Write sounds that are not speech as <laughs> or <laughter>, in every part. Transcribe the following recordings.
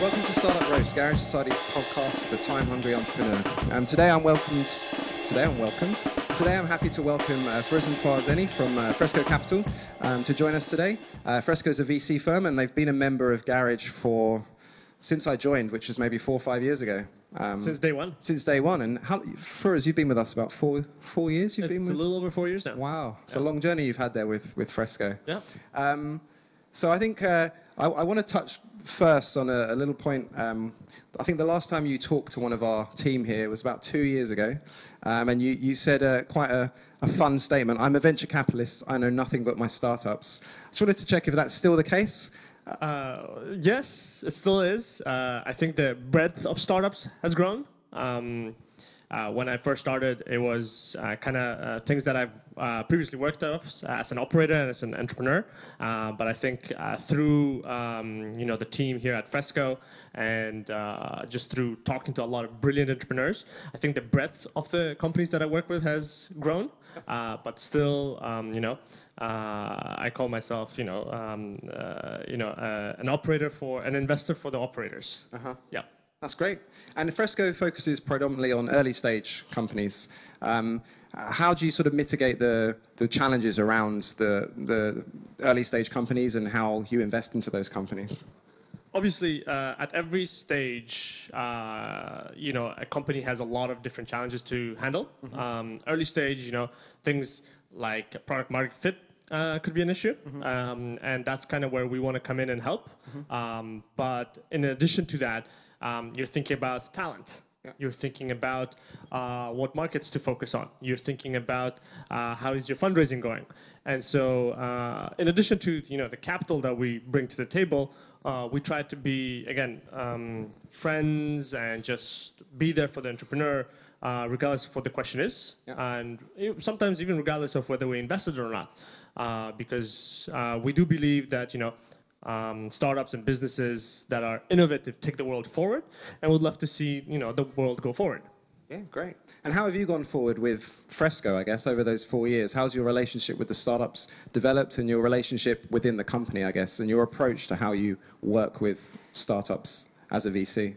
Welcome to Startup Roast, Garage Society's podcast for the time-hungry entrepreneur. Um, today I'm welcomed. Today I'm welcomed. Today I'm happy to welcome uh, Farzan Farzeni from uh, Fresco Capital um, to join us today. Uh, Fresco is a VC firm, and they've been a member of Garage for since I joined, which is maybe four or five years ago. Um, since day one. Since day one, and how, Furs, you've been with us about four four years. You've it's been with a little over four years now. Wow, it's yeah. a long journey you've had there with with Fresco. Yeah. Um, so I think uh, I, I want to touch first on a, a little point. Um, I think the last time you talked to one of our team here was about two years ago, um, and you, you said uh, quite a, a, fun statement. I'm a venture capitalist. I know nothing but my startups. I just wanted to check if that's still the case. Uh, yes, it still is. Uh, I think the breadth of startups has grown. Um, uh, when I first started, it was uh, kind of uh, things that I've uh, previously worked of as an operator and as an entrepreneur. Uh, but I think uh, through um, you know the team here at Fresco and just through talking to a lot of brilliant entrepreneurs, I think the breadth of the companies that I work with has grown. but still, um, you know, I call myself you know um, you know an operator for an investor for the operators. Uh-huh. Yeah. That's great. And Fresco focuses predominantly on early stage companies. Um, how do you sort of mitigate the, the challenges around the, the early stage companies and how you invest into those companies? Obviously, uh, at every stage, uh, you know, a company has a lot of different challenges to handle. Mm-hmm. Um, early stage, you know, things like product market fit uh, could be an issue, mm-hmm. um, and that's kind of where we want to come in and help. Mm-hmm. Um, but in addition to that, um, you're thinking about talent. Yeah. You're thinking about uh, what markets to focus on. You're thinking about uh, how is your fundraising going. And so, uh, in addition to you know the capital that we bring to the table, uh, we try to be again um, friends and just be there for the entrepreneur, uh, regardless of what the question is, yeah. and sometimes even regardless of whether we invested or not, uh, because we do believe that you know um, startups and businesses that are innovative take the world forward, and would love to see you know the world go forward. Yeah, great. And how have you gone forward with Fresco? I guess over those four years, how's your relationship with the startups developed, and your relationship within the company? I guess, and your approach to how you work with startups as a VC.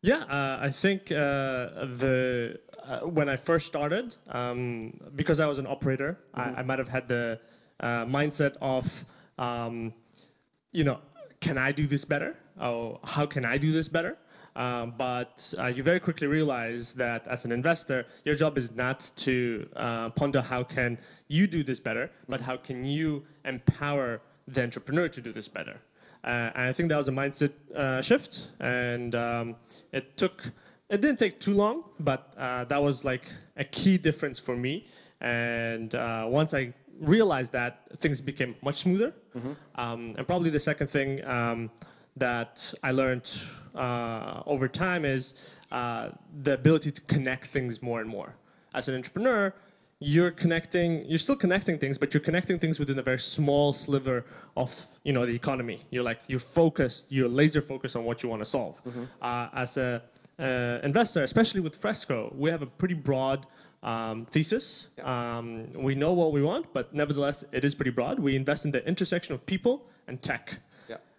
Yeah, uh, I think uh, the uh, when I first started, um, because I was an operator, mm-hmm. I, I, might have had the uh, mindset of um, you know, can I do this better? Oh, how can I do this better? Um, but uh, you very quickly realize that as an investor, your job is not to uh, ponder how can you do this better, but how can you empower the entrepreneur to do this better. Uh, and I think that was a mindset uh, shift, and um, it took. It didn't take too long, but uh, that was like a key difference for me. And uh, once I realized that things became much smoother. Mm-hmm. Um, and probably the second thing um, that I learned uh, over time is uh, the ability to connect things more and more. As an entrepreneur, you're connecting you're still connecting things but you're connecting things within a very small sliver of you know the economy you're like you're focused you're laser focused on what you want to solve mm-hmm. uh, as a uh, investor especially with fresco we have a pretty broad um, thesis. Um, we know what we want, but nevertheless, it is pretty broad. We invest in the intersection of people and tech.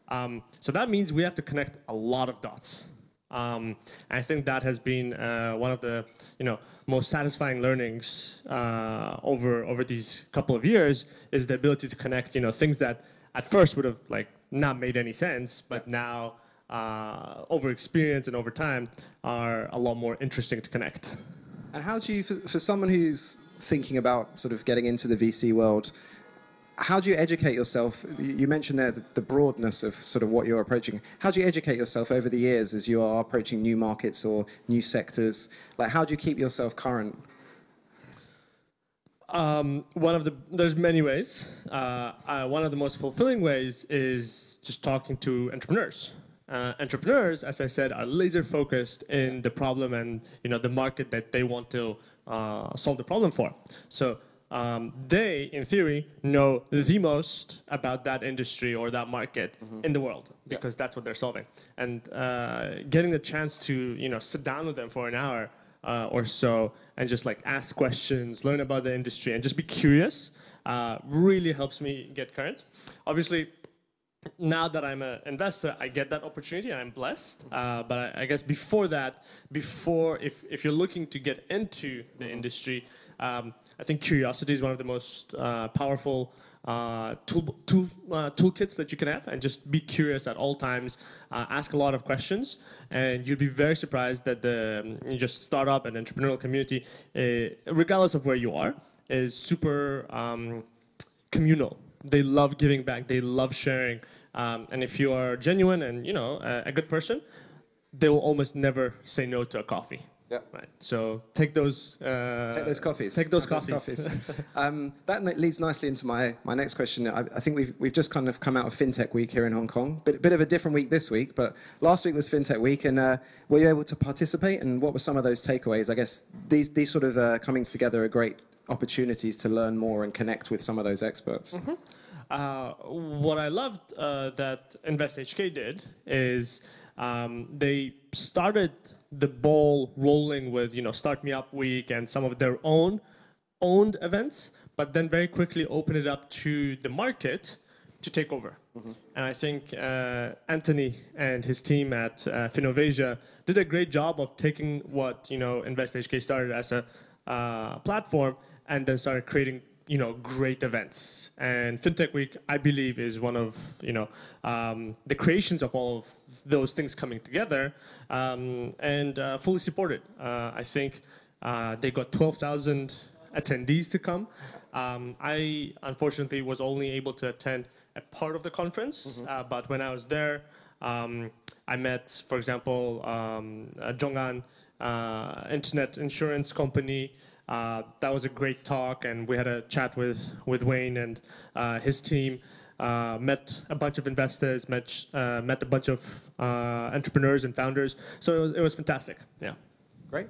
Um, so that means we have to connect a lot of dots. Um, I think that has been uh, one of the you know most satisfying learnings uh, over over these couple of years is the ability to connect you know things that at first would have like not made any sense, but now uh, over experience and over time are a lot more interesting to connect. And how do you, for, for someone who's thinking about sort of getting into the VC world, how do you educate yourself? You mentioned there the, broadness of sort of what you're approaching. How do you educate yourself over the years as you are approaching new markets or new sectors? Like, how do you keep yourself current? Um, one of the there's many ways. Uh, uh, one of the most fulfilling ways is just talking to entrepreneurs uh, entrepreneurs, as I said, are laser focused in the problem and you know the market that they want to uh, solve the problem for. So um, they, in theory, know the most about that industry or that market mm-hmm. in the world because yeah. that's what they're solving. And uh, getting the chance to you know sit down with them for an hour uh, or so and just like ask questions, learn about the industry, and just be curious uh, really helps me get current. Obviously now that I'm an investor, I get that opportunity and I'm blessed. Uh, but I, I, guess before that, before if, if you're looking to get into the industry, um, I think curiosity is one of the most uh, powerful uh, tool, tool, uh, toolkits that you can have, and just be curious at all times. Uh, ask a lot of questions, and you'd be very surprised that the um, just startup and entrepreneurial community, uh, regardless of where you are, is super um, communal. They love giving back. They love sharing. Um, and if you are genuine and you know a, a good person, they will almost never say no to a coffee. Yeah. Right. So take those. Uh, take those coffees. Take those coffees. Those coffees. <laughs> um, that leads nicely into my, my next question. I, I, think we've we've just kind of come out of FinTech Week here in Hong Kong. Bit bit of a different week this week, but last week was FinTech Week, and uh, were you able to participate? And what were some of those takeaways? I guess these these sort of uh, comings together are great opportunities to learn more and connect with some of those experts. Mm-hmm. Uh, what I loved uh, that Invest HK did is um, they started the ball rolling with you know Start Me Up Week and some of their own owned events, but then very quickly opened it up to the market to take over. Mm-hmm. And I think uh, Anthony and his team at uh, Finnovasia did a great job of taking what you know Invest HK started as a uh, platform and then started creating you know great events. And fintech week i believe is one of you know um, the creations of all of those things coming together um, and uh, fully supported. Uh, i think uh, they got 12000 attendees to come. Um, i unfortunately was only able to attend a part of the conference mm-hmm. Uh, but when i was there um, i met for example um, Zhong'an uh, internet insurance company uh, that was a great talk, and we had a chat with, with Wayne and uh, his team. Uh, met a bunch of investors, met, uh, met a bunch of uh, entrepreneurs and founders. So it was, it was fantastic. Yeah. Great.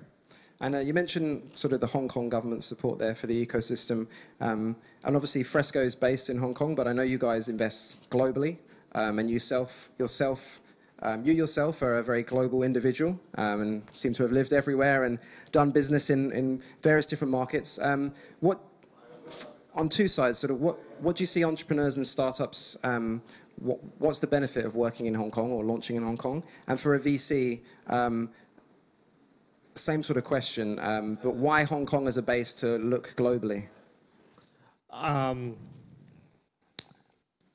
And uh, you mentioned sort of the Hong Kong government support there for the ecosystem. Um, and obviously, Fresco is based in Hong Kong, but I know you guys invest globally. Um, and you self, yourself um, you yourself are a very global individual um, and seem to have lived everywhere and done business in, in various different markets. Um, what, on two sides, sort of what, what do you see entrepreneurs and startups? Um, what, what's the benefit of working in Hong Kong or launching in Hong Kong? And for a VC, um, same sort of question, um, but why Hong Kong as a base to look globally?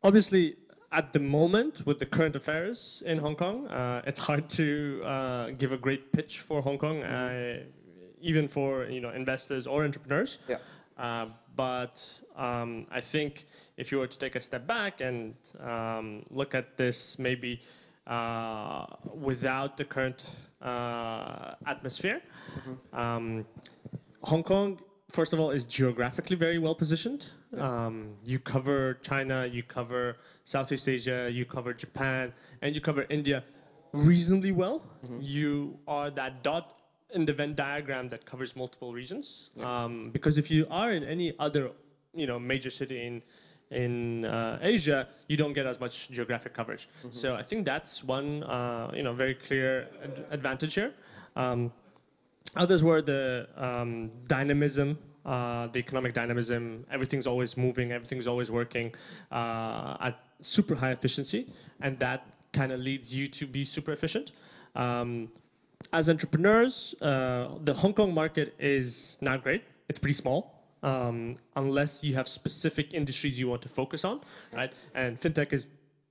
obviously, at the moment, with the current affairs in Hong Kong, uh, it's hard to uh, give a great pitch for Hong Kong, uh, even for you know investors or entrepreneurs. Yeah. Uh, but um, I think if you were to take a step back and um, look at this maybe uh, without the current uh, atmosphere, mm-hmm. um, Hong Kong, first of all, is geographically very well positioned. Yeah. Um, you cover China, you cover Southeast Asia, you cover Japan, and you cover India reasonably well. Mm-hmm. You are that dot in the Venn diagram that covers multiple regions. Yeah. Um, because if you are in any other, you know, major city in in uh, Asia, you don't get as much geographic coverage. Mm-hmm. So I think that's one, uh, you know, very clear ad- advantage here. Um, others were the um, dynamism uh, the economic dynamism. Everything's always moving, everything's always working uh, at super high efficiency, and that kind of leads you to be super efficient. Um, as entrepreneurs, uh, the Hong Kong market is not great. It's pretty small. Um, unless you have specific industries you want to focus on, right? And fintech is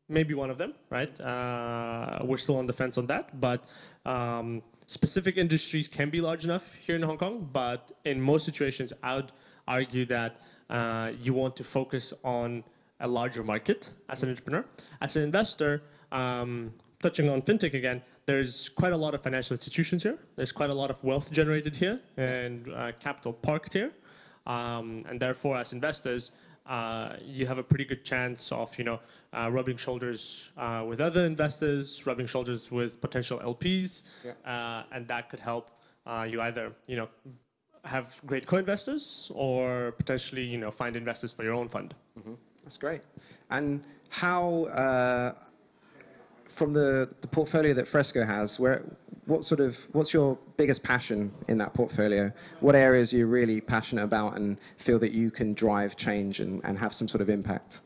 maybe one of them, right? Uh, we're still on the fence on that, but um, specific industries can be large enough here in Hong Kong, but in most situations, I would argue that uh, you want to focus on a larger market as an entrepreneur. As an investor, um, touching on fintech again, there's quite a lot of financial institutions here. There's quite a lot of wealth generated here and uh, capital parked here. Um, and therefore, as investors, uh, you have a pretty good chance of you know uh, rubbing shoulders uh, with other investors, rubbing shoulders with potential LPs, yeah. Uh, and that could help uh, you either you know have great co-investors or potentially you know find investors for your own fund. Mm-hmm. That's great. And how uh, from the, the portfolio that Fresco has, where what sort of what's your biggest passion in that portfolio? What areas are you really passionate about and feel that you can drive change and, and have some sort of impact?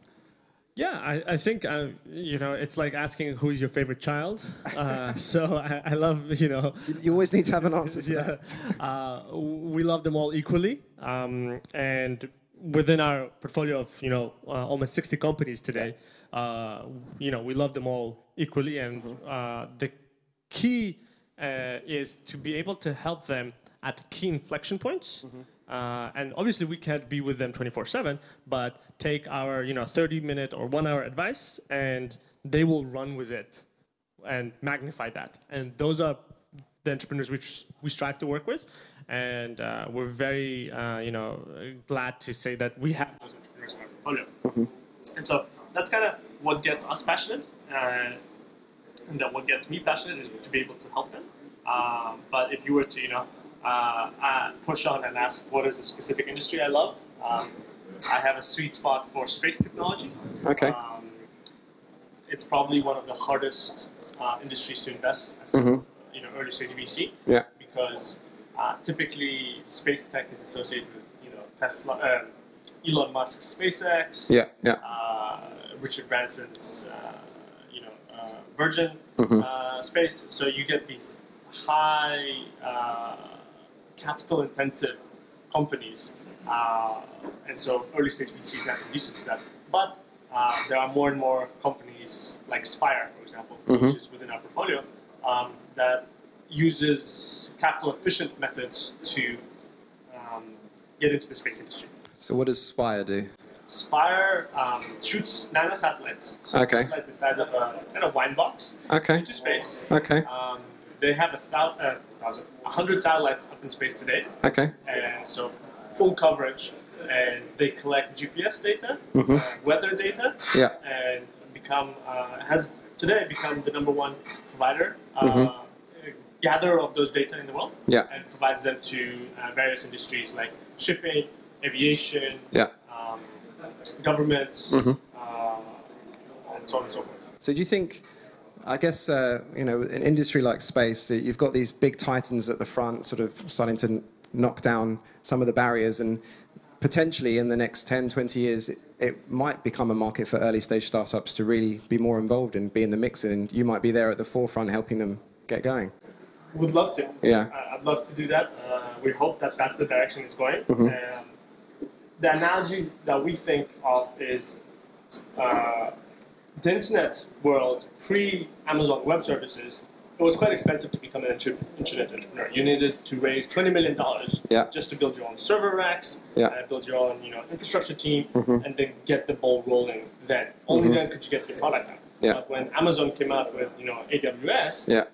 Yeah, I, I think uh, you know it's like asking who is your favorite child. Uh, <laughs> so I, I love you know. You, always need to have an answer. <laughs> Yeah, uh, we love them all equally, um, and within our portfolio of you know uh, almost 60 companies today, uh, you know we love them all equally, and uh, the key is to be able to help them at key inflection points. Mm-hmm. Uh, and obviously, we can't be with them 24/7, but take our you know 30-minute or one-hour advice, and they will run with it and magnify that. And those are the entrepreneurs which we strive to work with, and uh, we're very uh, you know glad to say that we have those entrepreneurs in our portfolio. Mm-hmm. And so that's kind of what gets us passionate, uh, and that what gets me passionate is to be able to help them. Um, but if you were to you know uh, uh, push on and ask what is a specific industry I love. Um, I have a sweet spot for space technology. Okay. Um, it's probably one of the hardest uh, industries to invest as mm-hmm. you know early stage VC. Yeah. Because uh, typically space tech is associated with you know Tesla, uh, Elon Musk's SpaceX. Yeah. Yeah. Uh, Richard Branson's you know Virgin mm-hmm. space. So you get these high capital intensive companies. Uh, and so early stage VC is not conducive to that. But uh, there are more and more companies like Spire, for example, mm-hmm. which is within our portfolio, um, that uses capital efficient methods to um, get into the space industry. So what does Spire do? Spire um, shoots nano satellites. So okay. Satellites the size of a kind of wine box. Okay. Into space. Okay. Um, they have a thousand, uh, 100 satellites up in space today. Okay. And so full coverage, and they collect GPS data, mm-hmm. uh, weather data, yeah. and become uh, has today become the number one provider. Uh, mm-hmm. Gatherer of those data in the world, yeah. and provides them to uh, various industries like shipping, aviation, yeah. um, governments, mm-hmm. Uh, and so on and so forth. So, do you think I guess uh, you know an industry like space, you've got these big titans at the front, sort of starting to knock down some of the barriers, and potentially in the next 10, 20 years, it, it might become a market for early stage startups to really be more involved and be in the mix, and you might be there at the forefront helping them get going. Would love to. Yeah, I'd love to do that. Uh, we hope that that's the direction it's going. Mm-hmm. Um, the analogy that we think of is. Uh, the internet world, pre Amazon Web Services, it was quite expensive to become an internet entrepreneur. You needed to raise twenty million dollars yeah. just to build your own server racks, yeah. uh, build your own you know infrastructure team, mm-hmm. and then get the ball rolling. Then only mm-hmm. then could you get your product out. Yeah. But when Amazon came out with you know AWS, yeah.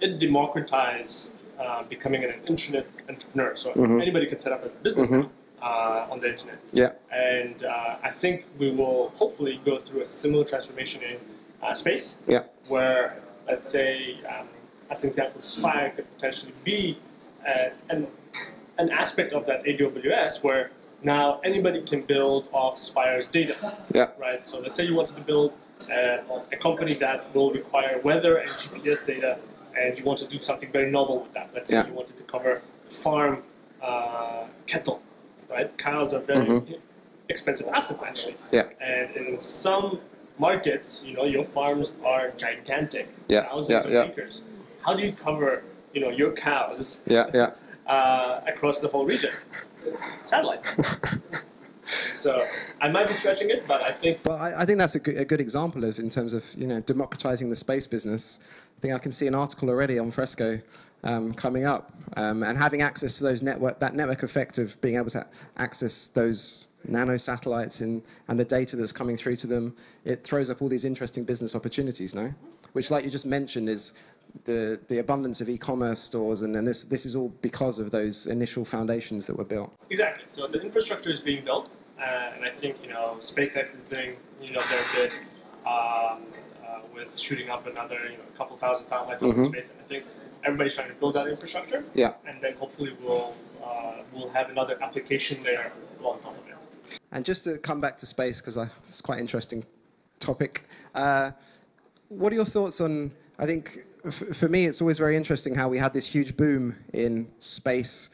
It democratized uh, becoming an internet entrepreneur. So mm-hmm. anybody could set up a business mm-hmm. now uh, on the internet. Yeah. And uh, I think we will hopefully go through a similar transformation in uh, space. Yeah. Where, let's say, um, as an example, Spire could potentially be uh, an, an aspect of that AWS where now anybody can build off Spire's data. Yeah. Right. So let's say you wanted to build uh, a company that will require weather and GPS data, and you want to do something very novel with that. Let's say you wanted to cover farm uh, cattle right? Cows are very mm-hmm. expensive assets, actually. Yeah. And in some markets, you know, your farms are gigantic, yeah. thousands yeah, of yeah. acres. How do you cover, you know, your cows? Yeah, yeah. <laughs> Uh, across the whole region, satellites. <laughs> so I might be stretching it, but I think. Well, I, I think that's a good, a good, example of in terms of you know democratizing the space business. I think I can see an article already on Fresco um, coming up, um, and having access to those network, that network effect of being able to access those nano satellites and, and the data that's coming through to them, it throws up all these interesting business opportunities, no? Which, like you just mentioned, is the, the abundance of e-commerce stores, and, and this, this is all because of those initial foundations that were built. Exactly. So the infrastructure is being built, uh, and I think you know SpaceX is doing you know their bit um, uh, with shooting up another you know a couple thousand satellites mm-hmm. into space, and I think everybody's trying to build that infrastructure. Yeah. And then hopefully we'll uh, we'll have another application layer on top of it. And just to come back to space because it's quite an interesting topic. Uh, what are your thoughts on? I think f- for me, it's always very interesting how we had this huge boom in space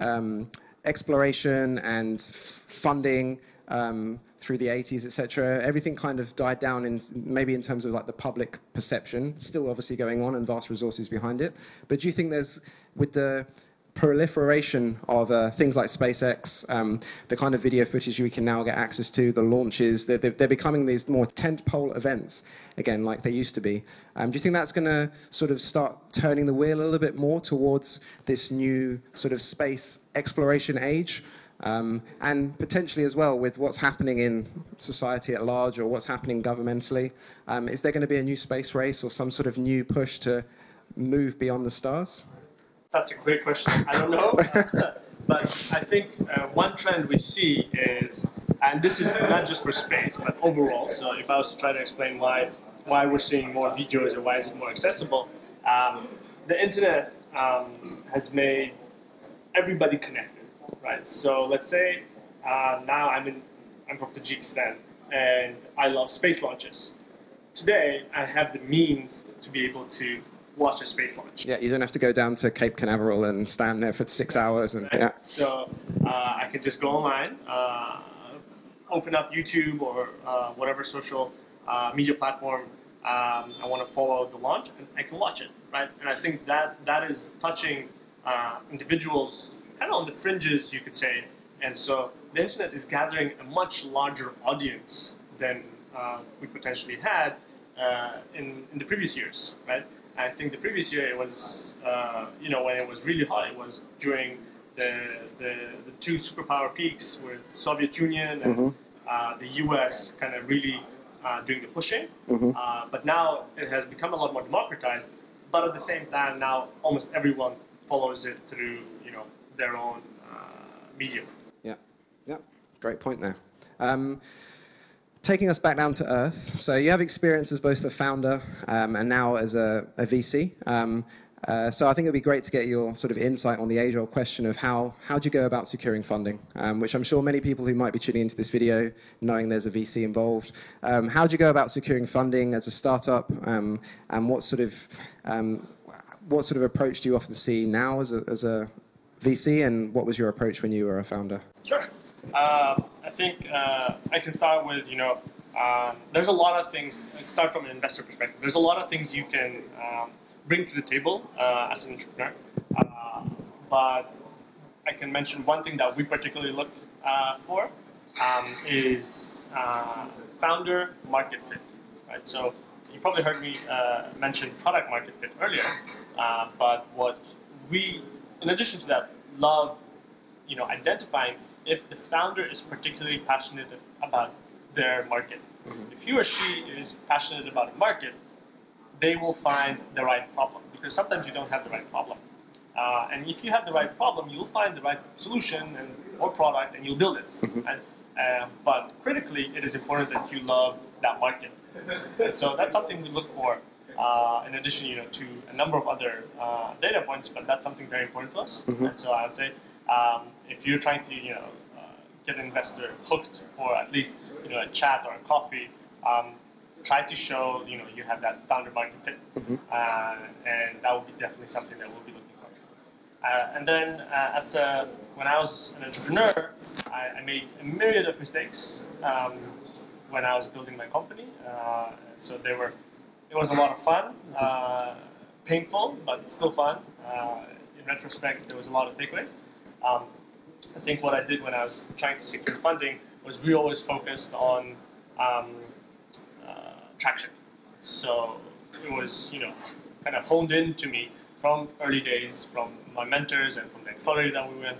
um, exploration and funding. Um, through the 80s, etc. Everything kind of died down in maybe in terms of like the public perception. Still obviously going on and vast resources behind it. But do you think there's with the proliferation of uh, things like SpaceX, um, the kind of video footage we can now get access to, the launches, they're, they're becoming these more tentpole events again, like they used to be. Um, do you think that's going to sort of start turning the wheel a little bit more towards this new sort of space exploration age? Um, and potentially as well with what's happening in society at large or what's happening governmentally. Um, is there going to be a new space race or some sort of new push to move beyond the stars? That's a great question. I don't know. <laughs> but I think uh, one trend we see is, and this is not just for space, but overall. So if I was to try to explain why why we're seeing more videos or why is it more accessible, um, the internet um, has made everybody connected, right? So let's say uh, now I'm in I'm from Tajikistan and I love space launches. Today I have the means to be able to watch a space launch. Yeah, you don't have to go down to Cape Canaveral and stand there for six hours. And yeah. So uh, I can just go online, uh, open up YouTube or uh, whatever social uh, media platform um, I want to follow the launch, and I can watch it, right? And I think that that is touching uh, individuals kind of on the fringes, you could say. And so the internet is gathering a much larger audience than uh, we potentially had in, in the previous years, right? I think the previous year it was, uh, you know, when it was really hot, it was during the, the, the two superpower peaks with Soviet Union and mm-hmm. uh, the U.S. kind of really uh, doing the pushing. Mm-hmm. Uh, but now it has become a lot more democratized. But at the same time, now almost everyone follows it through, you know, their own uh, medium. Yeah, yeah, great point there. Um, taking us back down to earth. So you have experience as both a founder um, and now as a, a VC. Um, uh, so I think it'd be great to get your sort of insight on the age-old question of how how do you go about securing funding, um, which I'm sure many people who might be tuning into this video, knowing there's a VC involved, um, how do you go about securing funding as a startup, um, and what sort of um, what sort of approach do you often see now as a, as a VC, and what was your approach when you were a founder? Sure. Uh, I think uh, I can start with, you know, um, there's a lot of things, let's start from an investor perspective. There's a lot of things you can um, bring to the table uh, as an entrepreneur. Uh, but I can mention one thing that we particularly look uh, for um, is uh, founder market fit. Right? So you probably heard me mention product market fit earlier, but what we, in addition to that, love you know, identifying if the founder is particularly passionate about their market. Mm-hmm. If he or she is passionate about a market, they will find the right problem because sometimes you don't have the right problem. Uh, and if you have the right problem, you'll find the right solution and or product, and you'll build it. Mm-hmm. And, uh, but critically, it is important that you love that market. And so that's something we look for. Uh, in addition, you know, to a number of other uh, data points, but that's something very important to us. Mm-hmm. And so I would say um, if you're trying to, you know, get an investor hooked or at least, you know, a chat or a coffee, um, try to show, you know, you have that founder market fit, mm-hmm. uh, and that will be definitely something that we'll be looking for. Uh, and then, uh, as a, when I was an entrepreneur, I, I made a myriad of mistakes um, when I was building my company. Uh, so they were, it was a lot of fun, uh, painful, but still fun. in retrospect, there was a lot of takeaways. Um, I think what I did when I was trying to secure funding was we always focused on um, uh, traction. So it was, you know, kind of honed in to me from early days, from my mentors and from the accelerator that we went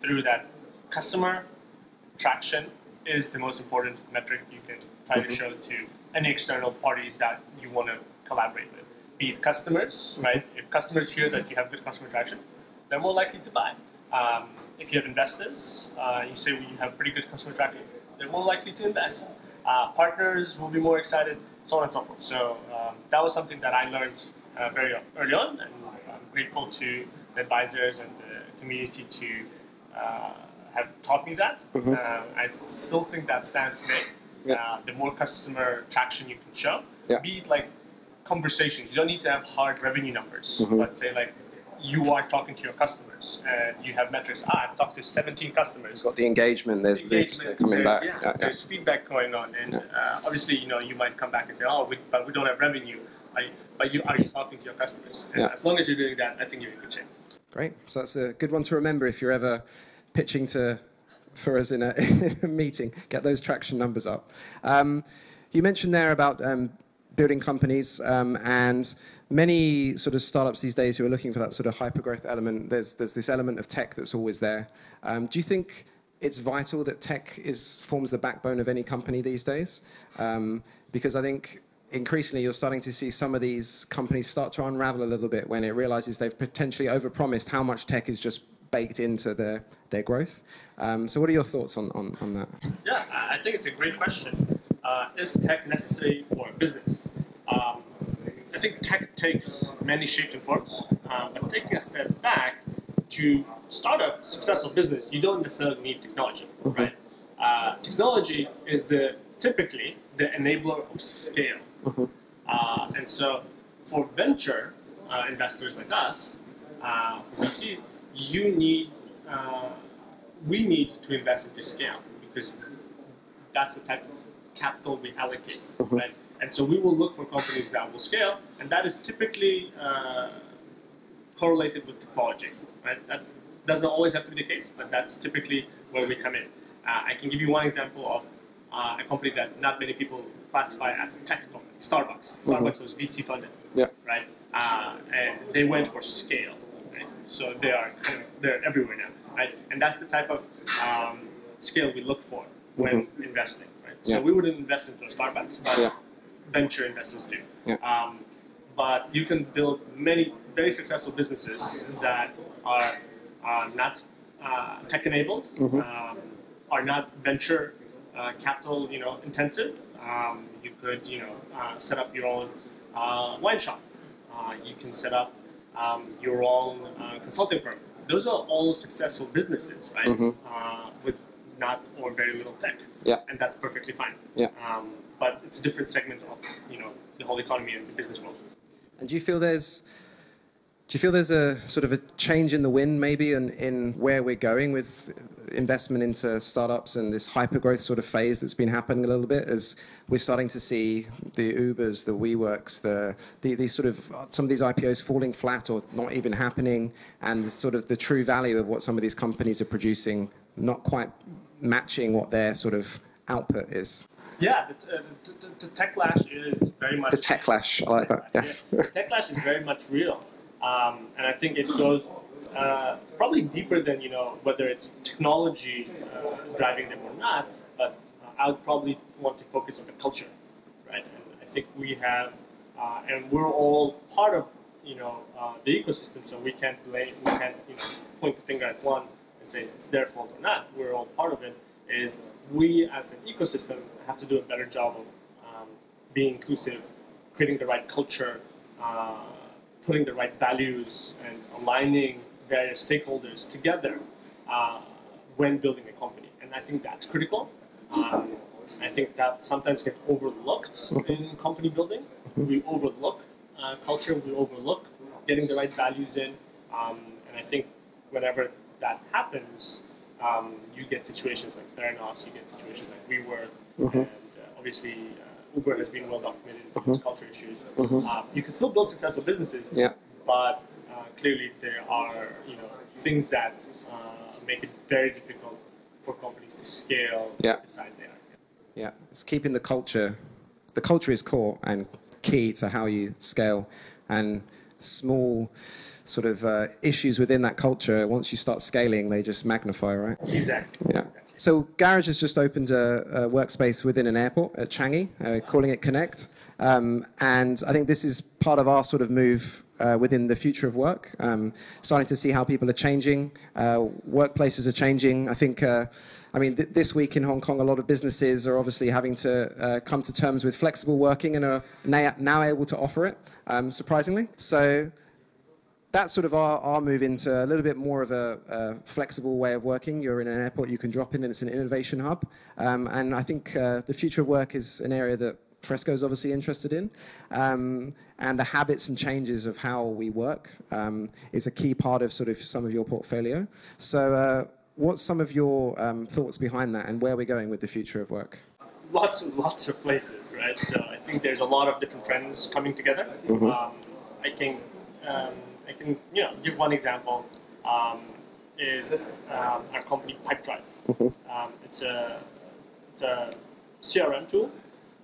through that customer traction is the most important metric you can try to mm-hmm. show to any external party that you want to collaborate with. Be it customers, right? If customers hear that you have good customer traction, they're more likely to buy. Um, if you have investors, uh, you say you have pretty good customer tracking, they're more likely to invest. Uh, partners will be more excited, so on and so forth. So um, that was something that I learned uh, very early on, and I'm grateful to the advisors and the community to uh, have taught me that. Mm-hmm. Uh, I still think that stands today. Yeah. Uh, the more customer traction you can show, yeah. be it like conversations. You don't need to have hard revenue numbers, mm-hmm. but say like you are talking to your customers and you have metrics. Ah, I've talked to 17 customers. Got the engagement. There's loops Engagement, coming there's- back. Yeah, Yeah, yeah. there's feedback going on, and uh, obviously, you know, you might come back and say, "Oh, we, but we don't have revenue." Like, but you are you talking to your customers? And Yeah. as long as you're doing that, I think you're in good shape. Great. So that's a good one to remember if you're ever pitching to for us in a, <laughs> in a meeting. Get those traction numbers up. Um, you mentioned there about um, building companies um, and many sort of startups these days who are looking for that sort of hyper growth element. There's there's this element of tech that's always there. Um, do you think it's vital that tech is forms the backbone of any company these days? Um, because I think increasingly you're starting to see some of these companies start to unravel a little bit when it realizes they've potentially overpromised how much tech is just baked into their, their growth. Um, so what are your thoughts on, on, on that? Yeah, I think it's a great question. Uh, is tech necessary for a business? Um, I think tech takes many shapes and forms, uh, but taking a step back to start a successful business, you don't necessarily need technology, right? Uh, technology is the typically the enabler of scale, uh, and so for venture uh, investors like us, uh, for VCs, you need uh, we need to invest into scale because that's the type of capital we allocate, right? And so we will look for companies that will scale, and that is typically uh, correlated with technology, right? That doesn't always have to be the case, but that's typically where we come in. Uh, I can give you one example of uh, a company that not many people classify as a tech company, Starbucks. Starbucks was VC funded, Yeah. right? Uh, and they went for scale, right? So they are kind of they're everywhere now, right? And that's the type of um, scale we look for when investing, right? So Yeah. we wouldn't invest into a Starbucks, but Yeah. Venture investors do. Yeah. Um, but you can build many very successful businesses that are uh, not uh, tech enabled, um, are not venture uh, capital, you know, intensive. Um, you could, you know, uh, set up your own uh, wine shop. Uh, you can set up um, your own uh, consulting firm. Those are all successful businesses, right? Uh, with not or very little tech. Yeah. And that's perfectly fine. Yeah. But it's a different segment of, you know, the whole economy and the business world. And do you feel there's do you feel there's a sort of a change in the wind maybe in, in where we're going with investment into startups and this hyper growth sort of phase that's been happening a little bit as we're starting to see the Ubers, the WeWorks, the, the these sort of some of these IPOs falling flat or not even happening and sort of the true value of what some of these companies are producing not quite matching what their sort of output is. Yeah, the, uh, the, the, the techlash is very much The techlash, I like that. Yes. The techlash is very much real, um, and I think it goes uh, probably deeper than you know whether it's technology uh, driving them or not. But uh, I would probably want to focus on the culture, right? And I think we have, uh, and we're all part of you know uh, the ecosystem, so we can't blame, we can't you know point the finger at one and say it's their fault or not. We're all part of it. Is we as an ecosystem have to do a better job of um, being inclusive, creating the right culture, uh, putting the right values, and aligning various stakeholders together uh, when building a company. And I think that's critical. Um, I think that sometimes gets overlooked in company building. We overlook uh, culture, we overlook getting the right values in. Um, and I think whenever that happens, um, you get situations like Theranos, you get situations like WeWork, and uh, obviously uh, Uber has been well documented in its culture issues. Uh, you can still build successful businesses, Yeah. but uh, clearly there are you know things that uh, make it very difficult for companies to scale Yeah. the size they are. Yeah, it's keeping the culture. The culture is core and key to how you scale, and small sort of uh, issues within that culture. Once you start scaling, they just magnify, right? Exactly. Yeah. So Garage has just opened a, a workspace within an airport at Changi, uh, calling it Connect. Um, and I think this is part of our sort of move uh, within the future of work. Um, starting to see how people are changing, uh, workplaces are changing. I think, uh, I mean, th- this week in Hong Kong, a lot of businesses are obviously having to uh, come to terms with flexible working and are now, now able to offer it, um, surprisingly. So that's sort of our, our move into a little bit more of a, a flexible way of working. You're in an airport, you can drop in, and it's an innovation hub. Um, and I think uh, the future of work is an area that Fresco is obviously interested in. Um, and the habits and changes of how we work um, is a key part of sort of some of your portfolio. So, uh, what's some of your um, thoughts behind that, and where we're going with the future of work? Lots and lots of places, right? So I think there's a lot of different trends coming together. Mm-hmm. Um, I think um, can, you know, give one example. Um, is um, our company Pipedrive. Mm-hmm. Um, it's a it's a CRM tool,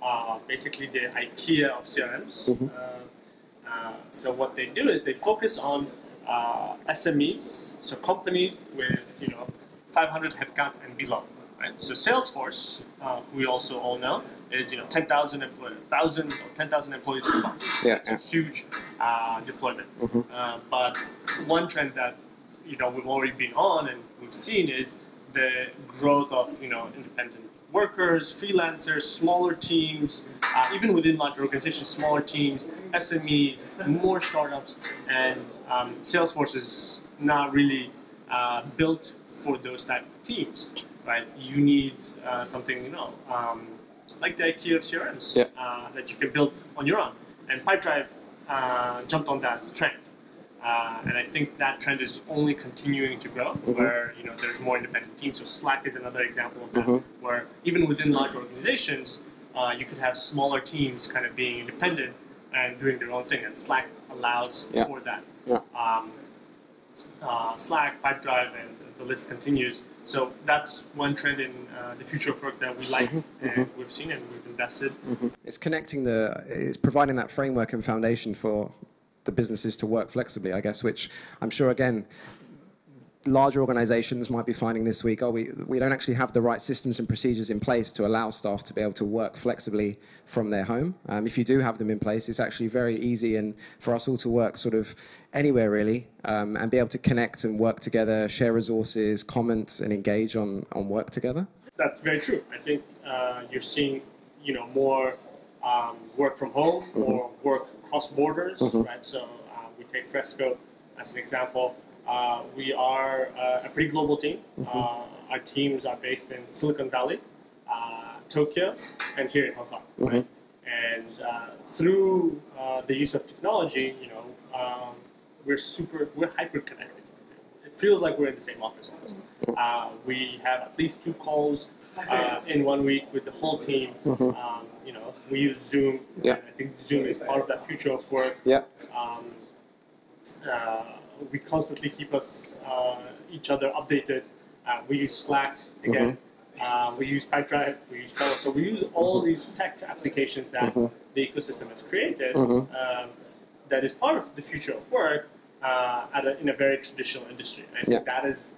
uh, basically the IKEA of CRMs. Mm-hmm. Uh, uh, so what they do is they focus on uh, SMEs, so companies with you know 500 headcount and below. Right? So Salesforce, uh, we also all know, is you know 10,000 employees, 1,000 or 10,000 employees per month. Yeah, it's a huge uh, deployment. Mm-hmm. but one trend that you know we've already been on and we've seen is the growth of you know independent workers, freelancers, smaller teams, uh, even within large organizations, smaller teams, SMEs, more startups, and um, Salesforce is not really uh, built for those type of teams, right? You need uh, something, you know, um, like the IKEA of CRMs yeah. Uh, that you can build on your own. And Pipedrive uh, jumped on that trend. Uh, and I think that trend is only continuing to grow, mm-hmm. where you know there's more independent teams. So Slack is another example of that, mm-hmm. where even within large organizations, uh, you could have smaller teams kind of being independent and doing their own thing, and Slack allows yeah. for that. Yeah. Um, uh, Slack, Pipedrive, and the list continues. So that's one trend in uh, the future of work that we like mm-hmm. and mm-hmm. we've seen and we've invested. Mm-hmm. It's connecting the, it's providing that framework and foundation for the businesses to work flexibly, I guess, which I'm sure, again, larger organizations might be finding this week, oh, we, we don't actually have the right systems and procedures in place to allow staff to be able to work flexibly from their home. Um, if you do have them in place, it's actually very easy and for us all to work sort of anywhere really um, and be able to connect and work together, share resources, comment and engage on, on work together. That's very true. I think uh, you're seeing, you know, more um, work from home mm-hmm. or work cross borders, mm-hmm. right? So uh, we take Fresco as an example. Uh, we are uh, a pretty global team. Mm-hmm. Uh, our teams are based in Silicon Valley, uh, Tokyo, and here in Hong Kong. Mm-hmm. Right? And uh, through the use of technology, you know, um, we're super, we're hyper connected. It feels like we're in the same office almost. Mm-hmm. we have at least two calls in one week with the whole team. Mm-hmm. Um, you know, we use Zoom. Yeah. I think Zoom is part of that future of work. Yeah. Um, uh, we constantly keep us uh, each other updated. Uh, we use Slack again. Mm-hmm. we use Pipedrive. We use Trello. So we use all mm-hmm. these tech applications that mm-hmm. the ecosystem has created. Mm-hmm. Um, that is part of the future of work uh, a, in a very traditional industry. And I think yeah. that is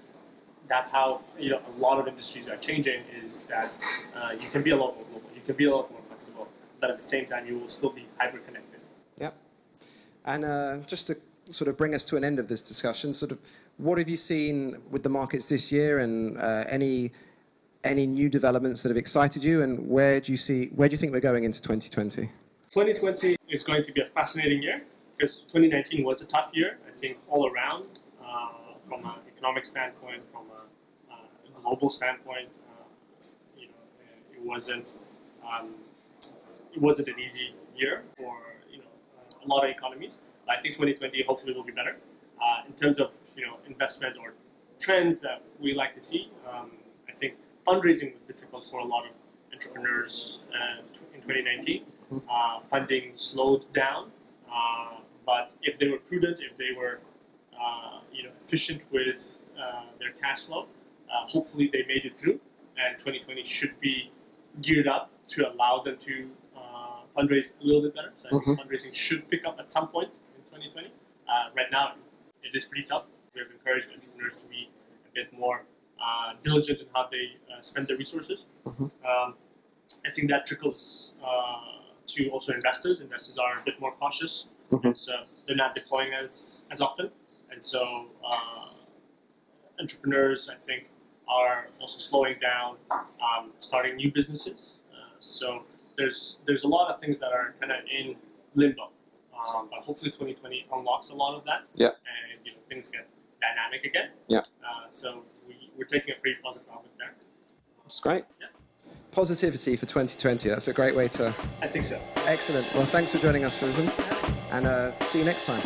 that's how you know a lot of industries are changing. Is that uh, you can be a lot more global. You can be a lot more flexible, but at the same time, you will still be hyper connected. Yep. And uh, just to sort of bring us to an end of this discussion, sort of what have you seen with the markets this year, and uh, any any new developments that have excited you, and where do you see where do you think we're going into 2020? 2020 is going to be a fascinating year because 2019 was a tough year. I think all around, uh, from an economic standpoint, from a, a global standpoint, uh, you know, it wasn't. Um, it wasn't an easy year for you know a lot of economies. I think 2020 hopefully will be better uh, in terms of you know investment or trends that we like to see. Um, I think fundraising was difficult for a lot of entrepreneurs uh, in 2019. Uh, funding slowed down, uh, but if they were prudent, if they were uh, you know efficient with uh, their cash flow, hopefully they made it through. And 2020 should be geared up to allow them to fundraise a little bit better. So mm-hmm. fundraising should pick up at some point in 2020. Uh, right now, it is pretty tough. We have encouraged entrepreneurs to be a bit more uh, diligent in how they uh, spend their resources. Mm-hmm. Um, I think that trickles uh, to also investors. Investors are a bit more cautious, mm-hmm. so they're not deploying as as often. And so uh, entrepreneurs, I think, are also slowing down, um, starting new businesses. Uh, so there's there's a lot of things that are kind of in limbo. Um, but hopefully 2020 unlocks a lot of that. Yeah. And you know things get dynamic again. Yeah. Uh, so we, we're taking a pretty positive outlook there. That's great. Yeah. positivity for 2020. That's a great way to. I think so. Excellent. Well, thanks for joining us, Farzan, and uh, see you next time.